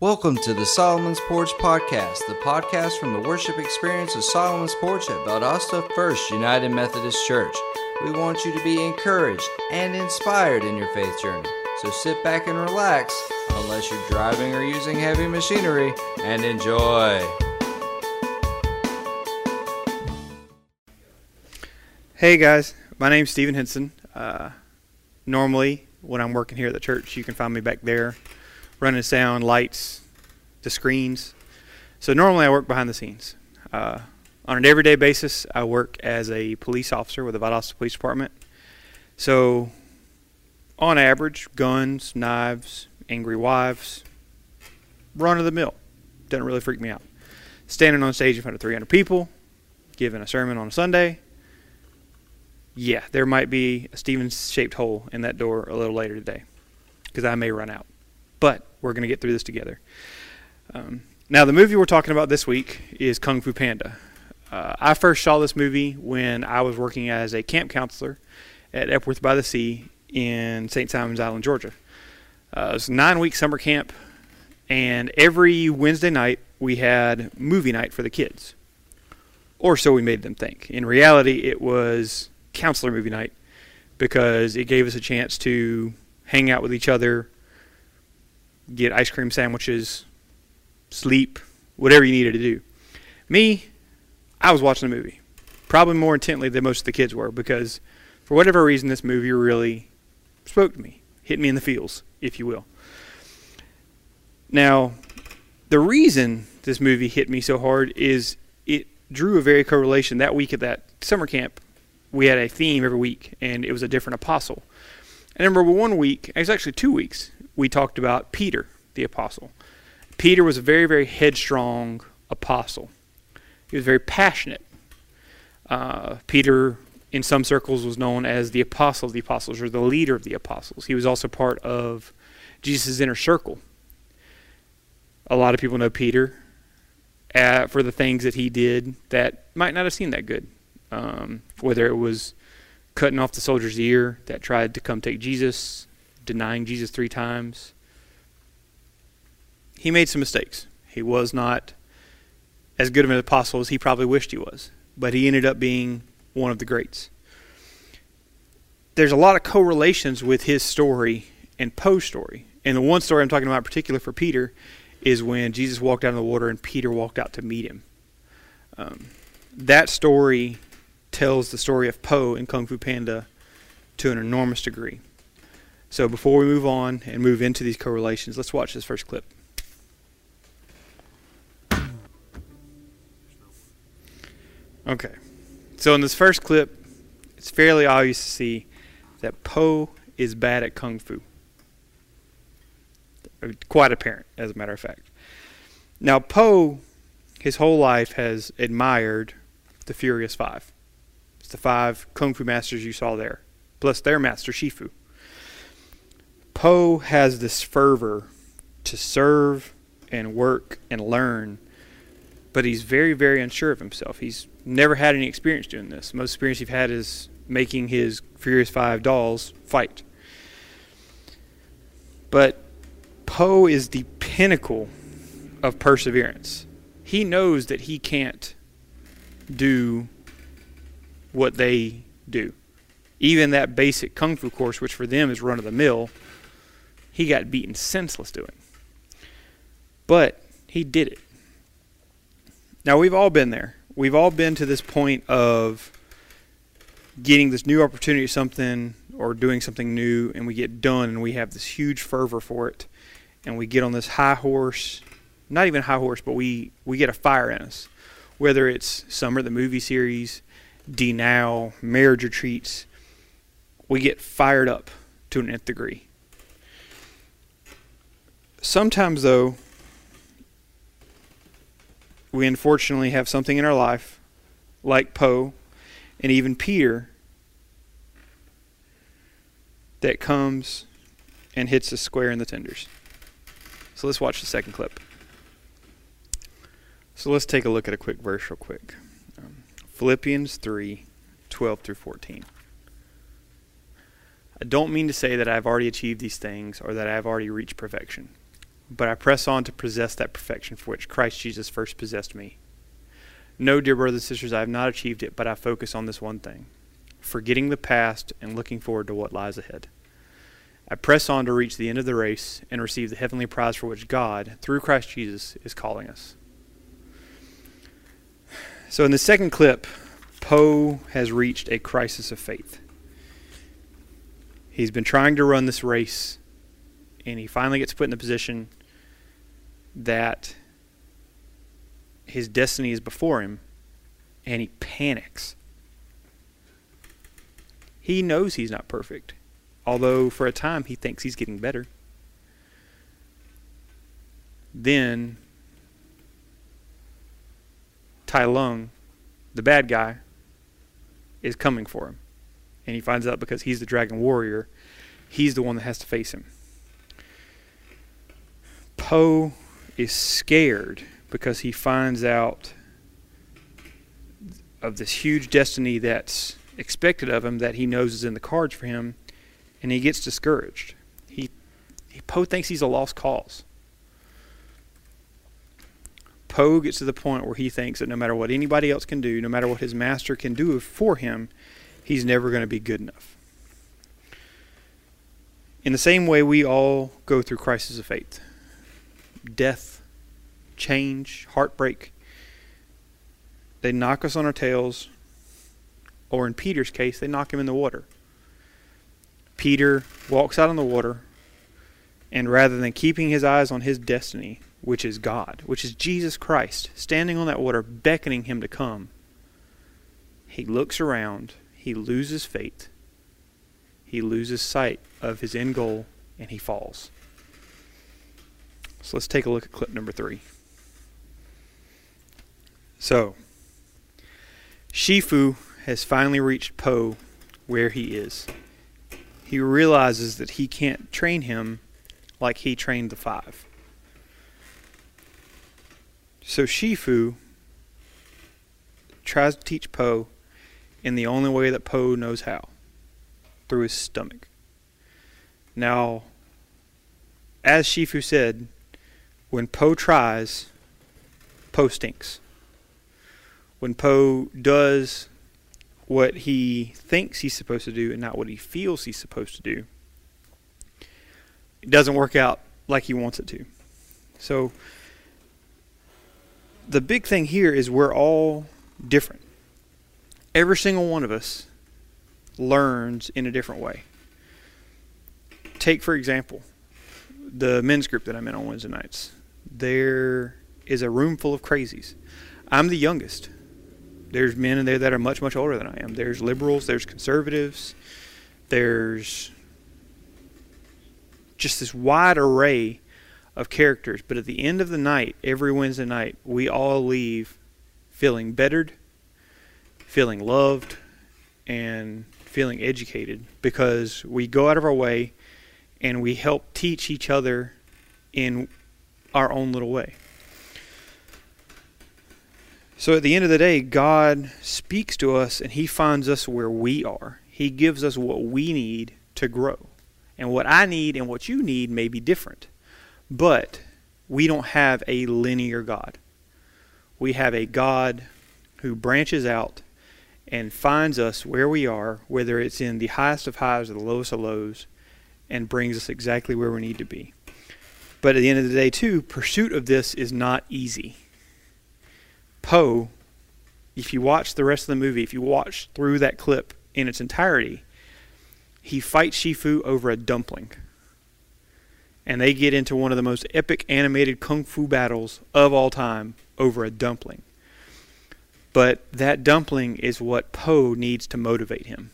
Welcome to the Solomon's Porch Podcast, the podcast from the worship experience of Solomon's Porch at Valdosta First United Methodist Church. We want you to be encouraged and inspired in your faith journey. So sit back and relax, unless you're driving or using heavy machinery, and enjoy. Hey guys, my name's Stephen Henson. Uh, normally, when I'm working here at the church, you can find me back there running sound, lights, the screens. So normally I work behind the scenes. Uh, on an everyday basis, I work as a police officer with the Valdosta Police Department. So, on average, guns, knives, angry wives, run of the mill. Doesn't really freak me out. Standing on stage in front of 300 people, giving a sermon on a Sunday. Yeah, there might be a Steven shaped hole in that door a little later today because I may run out. But we're going to get through this together. Um, now, the movie we're talking about this week is Kung Fu Panda. Uh, I first saw this movie when I was working as a camp counselor at Epworth by the Sea in St. Simons Island, Georgia. Uh, it was a nine week summer camp, and every Wednesday night we had movie night for the kids. Or so we made them think. In reality, it was counselor movie night because it gave us a chance to hang out with each other, get ice cream sandwiches, sleep, whatever you needed to do. Me, I was watching a movie, probably more intently than most of the kids were, because for whatever reason, this movie really spoke to me, hit me in the feels, if you will. Now, the reason this movie hit me so hard is it drew a very correlation that week at that summer camp. We had a theme every week, and it was a different apostle. And I remember one week, it was actually two weeks, we talked about Peter, the apostle. Peter was a very, very headstrong apostle. He was very passionate. Uh, Peter, in some circles, was known as the apostle of the apostles or the leader of the apostles. He was also part of Jesus' inner circle. A lot of people know Peter uh, for the things that he did that might not have seemed that good. Um, whether it was cutting off the soldier's ear that tried to come take Jesus, denying Jesus three times. He made some mistakes. He was not as good of an apostle as he probably wished he was, but he ended up being one of the greats. There's a lot of correlations with his story and Po's story. And the one story I'm talking about in particular for Peter is when Jesus walked out of the water and Peter walked out to meet him. Um, that story tells the story of Po in Kung Fu Panda to an enormous degree. So before we move on and move into these correlations, let's watch this first clip. Okay. So in this first clip, it's fairly obvious to see that Po is bad at kung fu. Uh, quite apparent, as a matter of fact. Now, Po, his whole life, has admired the Furious Five. It's the five kung fu masters you saw there, plus their master, Shifu. Po has this fervor to serve and work and learn, but he's very, very unsure of himself. He's never had any experience doing this. Most experience he's had is making his Furious Five dolls fight. But Po is the pinnacle of perseverance. He knows that he can't do what they do. Even that basic kung fu course, which for them is run of the mill, he got beaten senseless doing. But he did it. Now we've all been there. We've all been to this point of getting this new opportunity something or doing something new and we get done and we have this huge fervor for it and we get on this high horse not even high horse but we we get a fire in us whether it's summer the movie series d now marriage retreats we get fired up to an nth degree sometimes though we unfortunately have something in our life like po and even peter that comes and hits us square in the tenders. So let's watch the second clip. So let's take a look at a quick verse, real quick. Um, Philippians 3 12 through 14. I don't mean to say that I've already achieved these things or that I've already reached perfection, but I press on to possess that perfection for which Christ Jesus first possessed me. No, dear brothers and sisters, I have not achieved it, but I focus on this one thing forgetting the past and looking forward to what lies ahead. I press on to reach the end of the race and receive the heavenly prize for which God, through Christ Jesus, is calling us. So, in the second clip, Po has reached a crisis of faith. He's been trying to run this race, and he finally gets put in the position that his destiny is before him, and he panics. He knows he's not perfect, although for a time he thinks he's getting better. Then Tai Lung, the bad guy, is coming for him. And he finds out because he's the dragon warrior, he's the one that has to face him. Po is scared because he finds out of this huge destiny that's expected of him that he knows is in the cards for him, and he gets discouraged. He, he Po thinks he's a lost cause. Po gets to the point where he thinks that no matter what anybody else can do, no matter what his master can do for him, he's never going to be good enough. In the same way, we all go through crises of faith death, change, heartbreak. They knock us on our tails, or in Peter's case, they knock him in the water. Peter walks out on the water, and rather than keeping his eyes on his destiny, which is God, which is Jesus Christ, standing on that water, beckoning him to come, he looks around, he loses faith, he loses sight of his end goal, and he falls. So let's take a look at clip number three. So, Shifu has finally reached Po where he is. He realizes that he can't train him like he trained the five. So Shifu tries to teach Po in the only way that Po knows how through his stomach. Now, as Shifu said, when Po tries, Po stinks. When Po does what he thinks he's supposed to do and not what he feels he's supposed to do, it doesn't work out like he wants it to. So, the big thing here is we're all different. Every single one of us learns in a different way. Take, for example, the men's group that I'm in on Wednesday nights there is a room full of crazies. I'm the youngest. There's men in there that are much, much older than I am. There's liberals, there's conservatives, there's just this wide array of characters. But at the end of the night, every Wednesday night, we all leave feeling bettered, feeling loved, and feeling educated because we go out of our way and we help teach each other in our own little way. So at the end of the day, God speaks to us and He finds us where we are. He gives us what we need to grow. And what I need and what you need may be different. But we don't have a linear God. We have a God who branches out and finds us where we are, whether it's in the highest of highs or the lowest of lows, and brings us exactly where we need to be. But at the end of the day, too, pursuit of this is not easy. Po, if you watch the rest of the movie, if you watch through that clip in its entirety, he fights Shifu over a dumpling. And they get into one of the most epic animated kung fu battles of all time over a dumpling. But that dumpling is what Po needs to motivate him,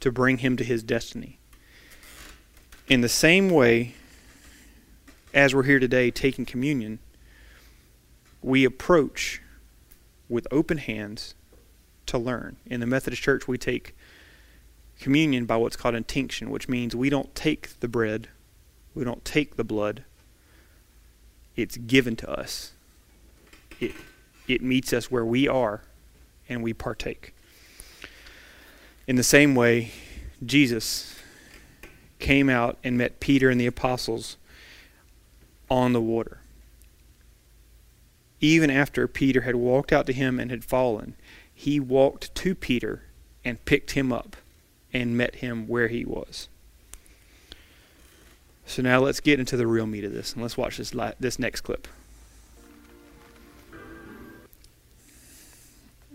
to bring him to his destiny. In the same way, as we're here today taking communion, we approach with open hands to learn. In the Methodist Church, we take communion by what's called intinction, which means we don't take the bread, we don't take the blood. It's given to us. It, it meets us where we are, and we partake. In the same way, Jesus came out and met Peter and the apostles on the water. Even after Peter had walked out to him and had fallen, he walked to Peter and picked him up and met him where he was. So now let's get into the real meat of this and let's watch this this next clip.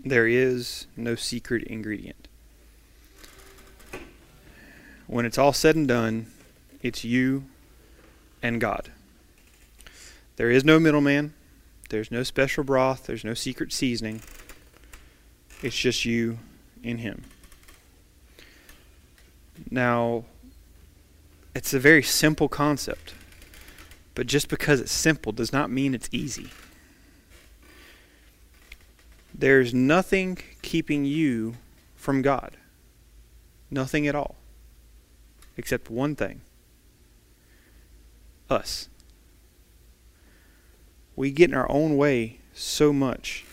There is no secret ingredient. When it's all said and done, it's you and God. There is no middleman. There's no special broth. There's no secret seasoning. It's just you and Him. Now, it's a very simple concept, but just because it's simple does not mean it's easy. There's nothing keeping you from God. Nothing at all. Except one thing us. We get in our own way so much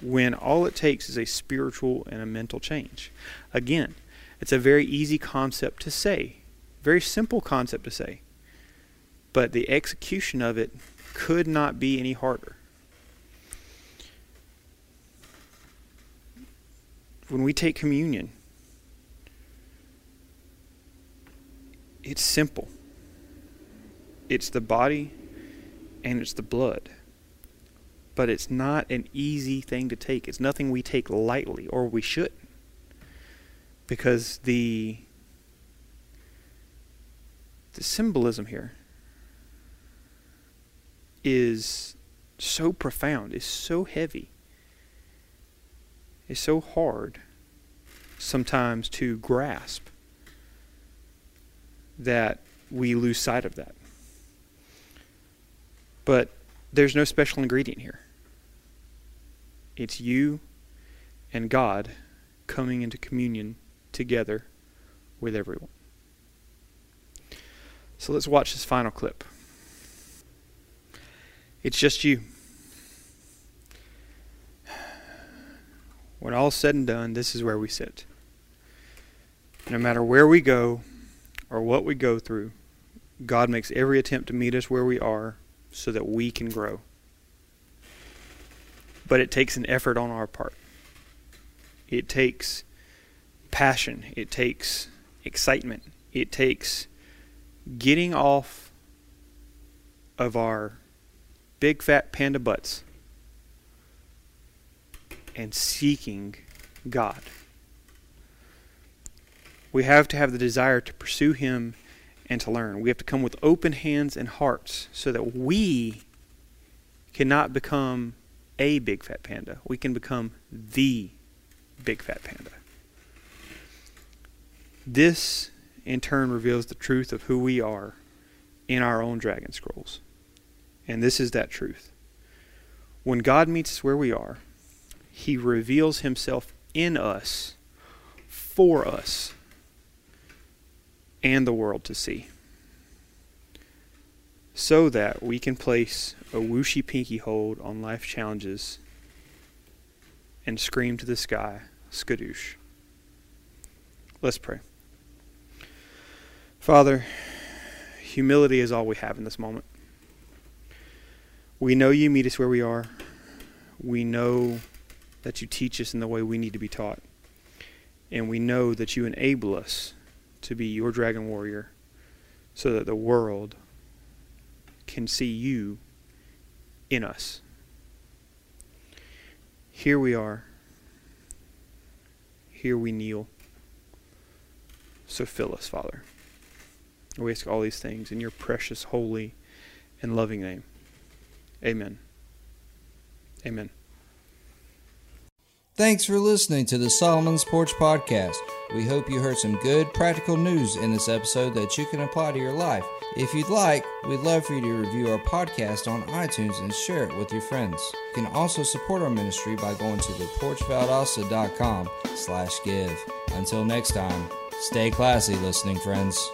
when all it takes is a spiritual and a mental change. Again, it's a very easy concept to say, very simple concept to say, but the execution of it could not be any harder. When we take communion, it's simple. It's the body and it's the blood. But it's not an easy thing to take. It's nothing we take lightly, or we should. Because the the symbolism here is so profound, is so heavy, is so hard sometimes to grasp that we lose sight of that. But there's no special ingredient here. It's you and God coming into communion together with everyone. So let's watch this final clip. It's just you. When all's said and done, this is where we sit. No matter where we go or what we go through, God makes every attempt to meet us where we are so that we can grow. But it takes an effort on our part. It takes passion. It takes excitement. It takes getting off of our big fat panda butts and seeking God. We have to have the desire to pursue Him and to learn. We have to come with open hands and hearts so that we cannot become a big fat panda. We can become the big fat panda. This, in turn, reveals the truth of who we are in our own dragon scrolls. And this is that truth. When God meets us where we are, He reveals Himself in us, for us, and the world to see. So that we can place a Wuxi pinky hold on life challenges and scream to the sky, skadoosh. Let's pray. Father, humility is all we have in this moment. We know you meet us where we are. We know that you teach us in the way we need to be taught. And we know that you enable us to be your dragon warrior so that the world can see you in us. Here we are. Here we kneel. So fill us, Father. We ask all these things in your precious, holy, and loving name. Amen. Amen. Thanks for listening to the Solomon's Porch Podcast. We hope you heard some good practical news in this episode that you can apply to your life. If you'd like, we'd love for you to review our podcast on iTunes and share it with your friends. You can also support our ministry by going to theporchvaldosta.com slash give. Until next time, stay classy, listening friends.